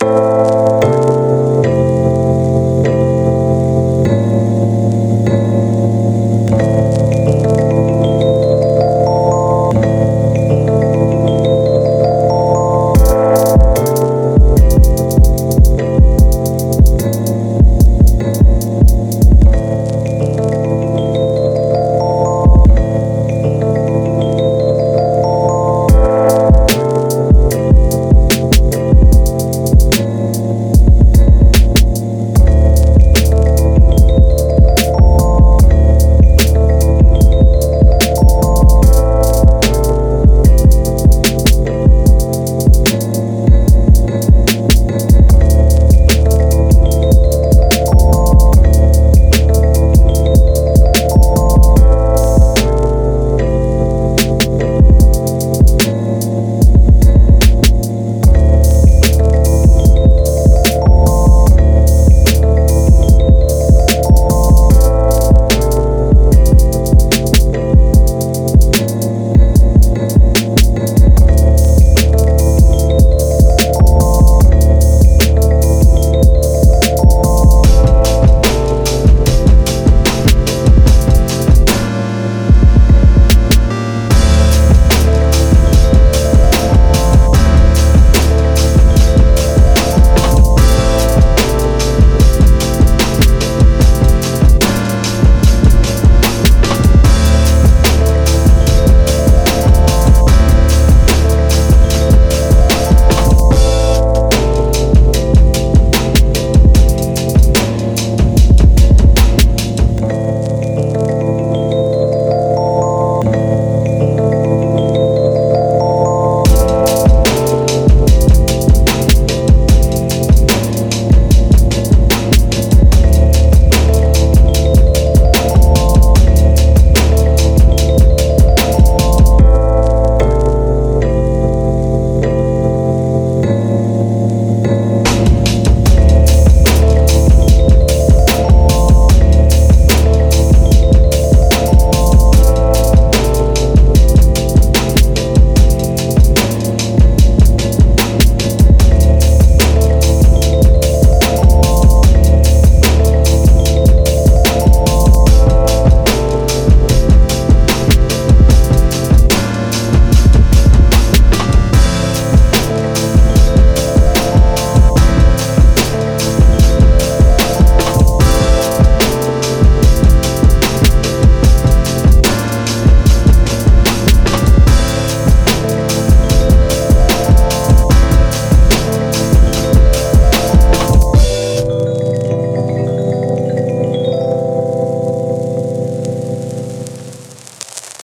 Bye.